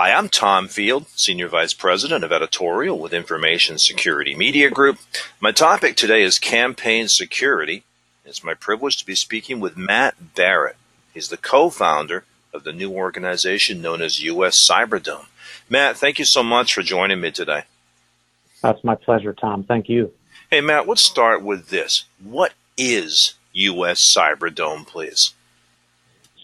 Hi, I'm Tom Field, Senior Vice President of Editorial with Information Security Media Group. My topic today is campaign security. It's my privilege to be speaking with Matt Barrett. He's the co founder of the new organization known as U.S. Cyberdome. Matt, thank you so much for joining me today. That's my pleasure, Tom. Thank you. Hey, Matt, let's start with this. What is U.S. Cyberdome, please?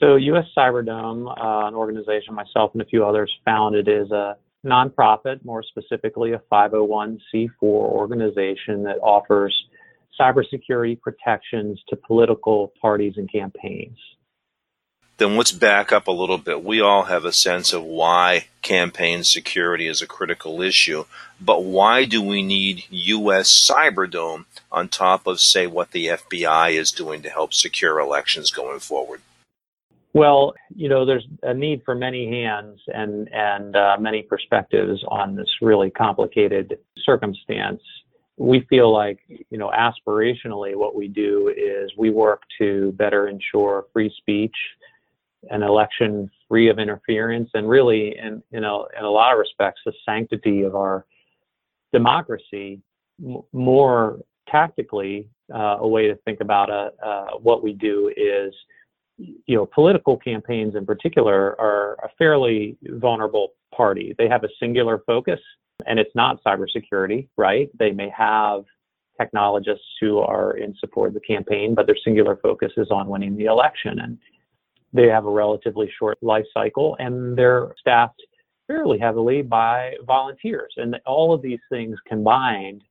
So, U.S. Cyberdome, uh, an organization myself and a few others founded, is a nonprofit, more specifically a 501c4 organization that offers cybersecurity protections to political parties and campaigns. Then let's back up a little bit. We all have a sense of why campaign security is a critical issue, but why do we need U.S. Cyberdome on top of, say, what the FBI is doing to help secure elections going forward? Well, you know, there's a need for many hands and and uh, many perspectives on this really complicated circumstance. We feel like, you know, aspirationally, what we do is we work to better ensure free speech, an election free of interference, and really, in you know, in a lot of respects, the sanctity of our democracy. M- more tactically, uh, a way to think about uh, uh what we do is you know, political campaigns in particular are a fairly vulnerable party. They have a singular focus, and it's not cybersecurity, right? They may have technologists who are in support of the campaign, but their singular focus is on winning the election. And they have a relatively short life cycle, and they're staffed fairly heavily by volunteers. And all of these things combined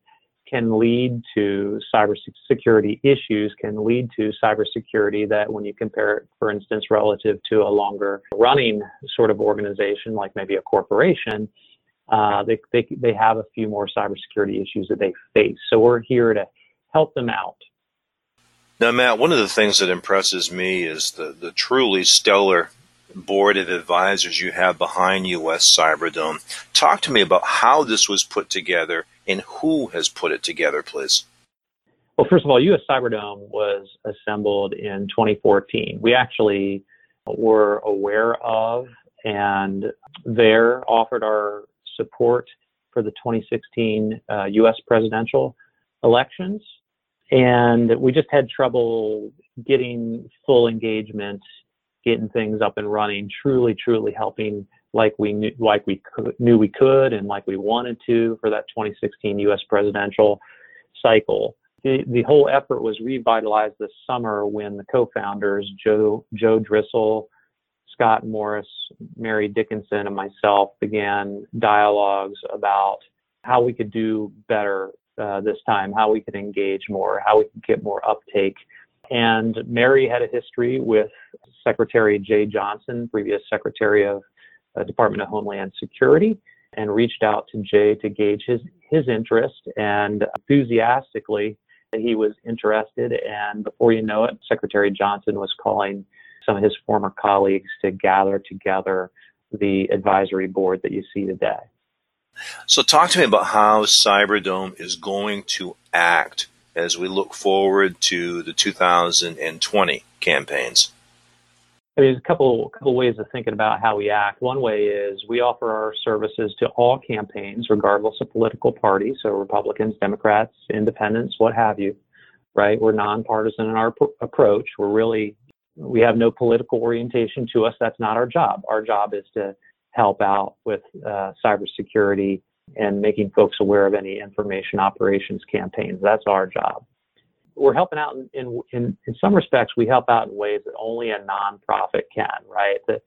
can lead to cybersecurity issues, can lead to cybersecurity that when you compare it, for instance, relative to a longer running sort of organization, like maybe a corporation, uh, they, they, they have a few more cybersecurity issues that they face. So we're here to help them out. Now, Matt, one of the things that impresses me is the, the truly stellar board of advisors you have behind US Cyberdome. Talk to me about how this was put together and who has put it together, please. Well, first of all, US Cyberdome was assembled in 2014. We actually were aware of and there offered our support for the 2016 uh, US presidential elections. And we just had trouble getting full engagement, getting things up and running, truly, truly helping like we knew, like we could, knew we could and like we wanted to for that 2016 U.S. presidential cycle. The, the whole effort was revitalized this summer when the co-founders Joe Joe Driscoll, Scott Morris, Mary Dickinson, and myself began dialogues about how we could do better uh, this time, how we could engage more, how we could get more uptake. And Mary had a history with Secretary Jeh Johnson, previous Secretary of uh, Department of Homeland Security and reached out to Jeh to gauge his, his interest and enthusiastically he was interested. And before you know it, Secretary Johnson was calling some of his former colleagues to gather together the advisory board that you see today. So, talk to me about how Cyberdome is going to act as we look forward to the 2020 campaigns. I mean, there's a couple couple ways of thinking about how we act. One way is we offer our services to all campaigns, regardless of political party, so Republicans, Democrats, Independents, what have you. Right? We're nonpartisan in our pr- approach. We're really we have no political orientation to us. That's not our job. Our job is to help out with uh, cybersecurity and making folks aware of any information operations campaigns. That's our job we're helping out in, in, in, some respects, we help out in ways that only a nonprofit can, right? That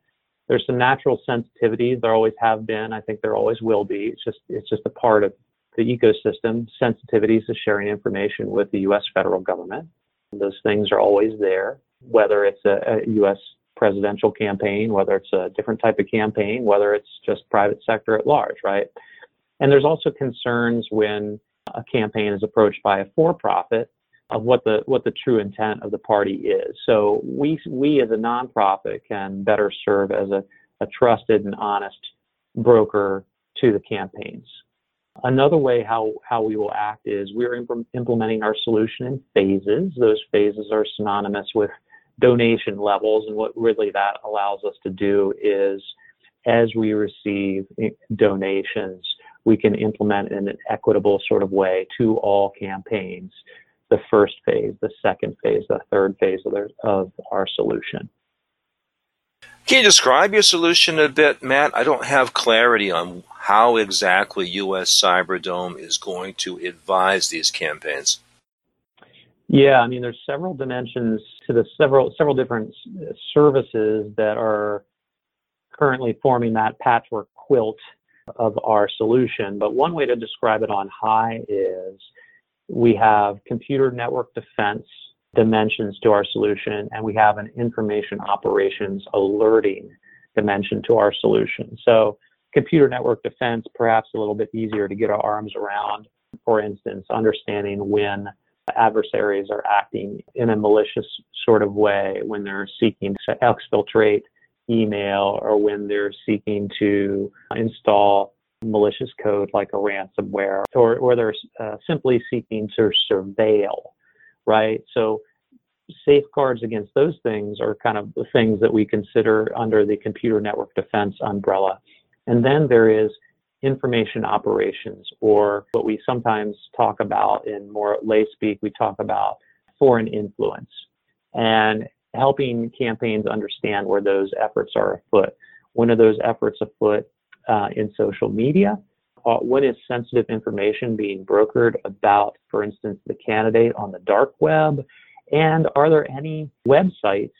there's some natural sensitivities. There always have been. I think there always will be. It's just, it's just a part of the ecosystem, sensitivities to sharing information with the U.S. federal government. Those things are always there, whether it's a, a U.S. presidential campaign, whether it's a different type of campaign, whether it's just private sector at large, right? And there's also concerns when a campaign is approached by a for-profit of what the what the true intent of the party is. So we we as a nonprofit can better serve as a, a trusted and honest broker to the campaigns. Another way how, how we will act is we're imp- implementing our solution in phases. Those phases are synonymous with donation levels, and what really that allows us to do is as we receive donations, we can implement in an equitable sort of way to all campaigns the first phase, the second phase, the third phase of, their, of our solution. Can you describe your solution a bit, Matt? I don't have clarity on how exactly US Cyberdome is going to advise these campaigns. Yeah, I mean, there's several dimensions to the several several different services that are currently forming that patchwork quilt of our solution. But one way to describe it on high is we have computer network defense dimensions to our solution, and we have an information operations alerting dimension to our solution. So computer network defense, perhaps a little bit easier to get our arms around. For instance, understanding when adversaries are acting in a malicious sort of way, when they're seeking to exfiltrate email or when they're seeking to install malicious code like a ransomware or, or they're uh, simply seeking to surveil, right? So safeguards against those things are kind of the things that we consider under the computer network defense umbrella. And then there is information operations, or what we sometimes talk about in more lay speak, we talk about foreign influence. And helping campaigns understand where those efforts are afoot. When are those efforts afoot uh, in social media? Uh, when is sensitive information being brokered about, for instance, the candidate on the dark web? And are there any websites,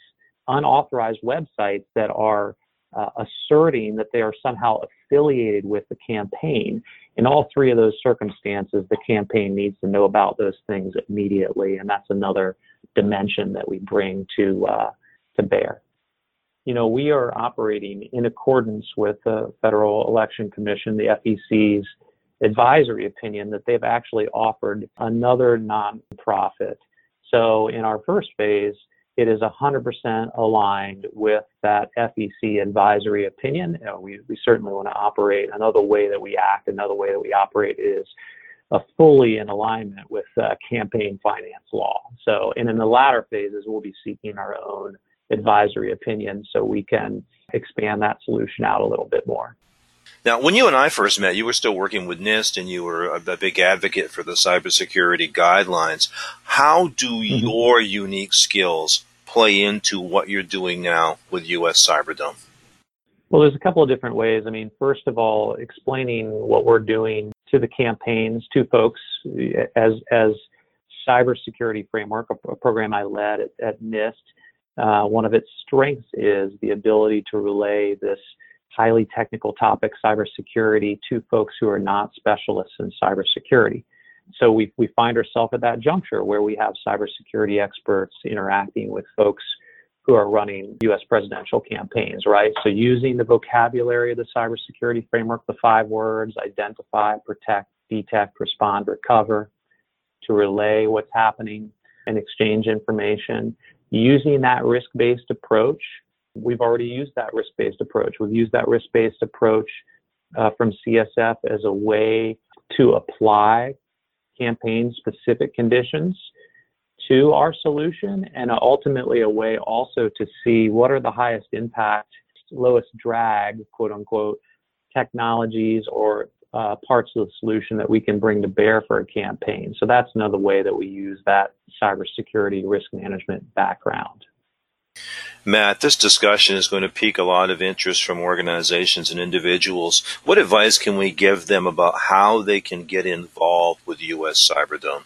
unauthorized websites, that are uh, asserting that they are somehow affiliated with the campaign? In all three of those circumstances, the campaign needs to know about those things immediately, and that's another dimension that we bring to uh, to bear. You know, we are operating in accordance with the Federal Election Commission, the FEC's advisory opinion that they've actually offered another nonprofit. So in our first phase, it is 100% aligned with that FEC advisory opinion. You know, we, we certainly want to operate another way that we act, another way that we operate is fully in alignment with uh, campaign finance law. So, and in the latter phases, we'll be seeking our own advisory opinion so we can expand that solution out a little bit more. Now, when you and I first met, you were still working with NIST and you were a, a big advocate for the cybersecurity guidelines. How do mm-hmm. your unique skills play into what you're doing now with US Cyberdome? Well, there's a couple of different ways. I mean, first of all, explaining what we're doing to the campaigns, to folks as as cybersecurity framework, a, a program I led at, at NIST. Uh, one of its strengths is the ability to relay this highly technical topic, cybersecurity, to folks who are not specialists in cybersecurity. So we we find ourselves at that juncture where we have cybersecurity experts interacting with folks who are running U.S. presidential campaigns, right? So using the vocabulary of the cybersecurity framework, the five words, identify, protect, detect, respond, recover, to relay what's happening and exchange information. Using that risk-based approach, we've already used that risk-based approach. We've used that risk-based approach uh, from CSF as a way to apply campaign-specific conditions to our solution and ultimately a way also to see what are the highest impact, lowest drag, quote unquote, technologies or uh, parts of the solution that we can bring to bear for a campaign. So that's another way that we use that cybersecurity risk management background. Matt, this discussion is going to pique a lot of interest from organizations and individuals. What advice can we give them about how they can get involved with US Cyberdome?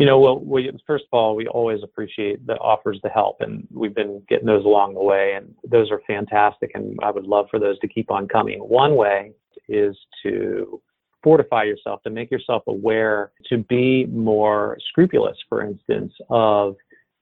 You know, well, we, first of all, we always appreciate the offers to help, and we've been getting those along the way, and those are fantastic, and I would love for those to keep on coming. One way is to fortify yourself, to make yourself aware, to be more scrupulous, for instance, of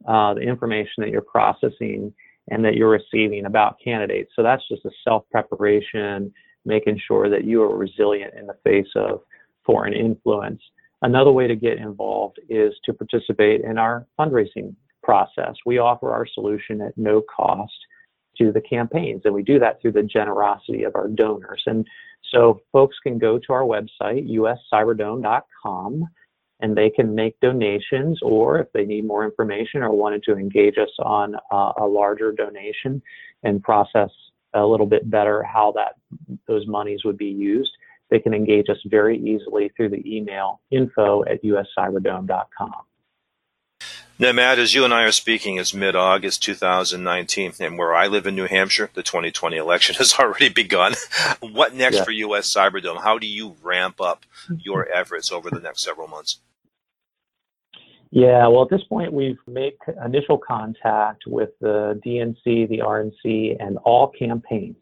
uh, the information that you're processing and that you're receiving about candidates. So that's just a self preparation, making sure that you are resilient in the face of foreign influence. Another way to get involved is to participate in our fundraising process. We offer our solution at no cost to the campaigns, and we do that through the generosity of our donors. And so folks can go to our website, uscyberdome.com, and they can make donations, or if they need more information or wanted to engage us on uh, a larger donation and process a little bit better how that those monies would be used, they can engage us very easily through the email info at uscyberdome.com. Now, Matt, as you and I are speaking, it's mid August 2019, and where I live in New Hampshire, the 2020 election has already begun. what next yeah. for US Cyberdome? How do you ramp up your efforts over the next several months? Yeah, well, at this point, we've made initial contact with the DNC, the RNC, and all campaigns.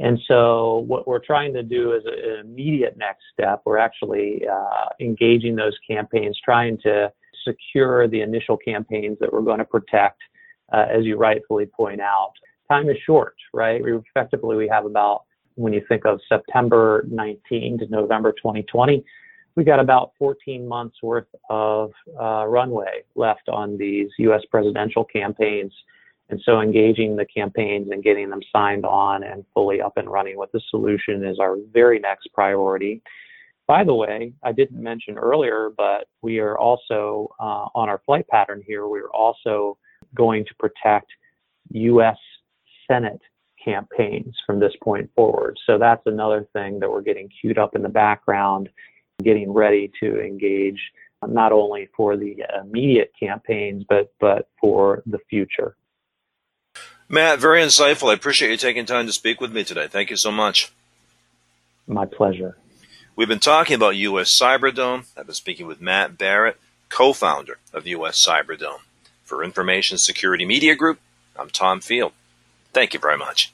And so, what we're trying to do is an immediate next step. We're actually uh, engaging those campaigns, trying to secure the initial campaigns that we're going to protect, uh, as you rightfully point out. Time is short, right? We effectively we have about when you think of September 19 to November 2020, we got about 14 months worth of uh, runway left on these U.S. presidential campaigns. And so engaging the campaigns and getting them signed on and fully up and running with the solution is our very next priority. By the way, I didn't mention earlier, but we are also uh, on our flight pattern here, we're also going to protect U.S. Senate campaigns from this point forward. So that's another thing that we're getting queued up in the background getting ready to engage not only for the immediate campaigns, but, but for the future. Matt, very insightful. I appreciate you taking time to speak with me today. Thank you so much. My pleasure. We've been talking about U.S. Cyberdome. I've been speaking with Matt Barrett, co founder of U.S. Cyberdome. For Information Security Media Group, I'm Tom Field. Thank you very much.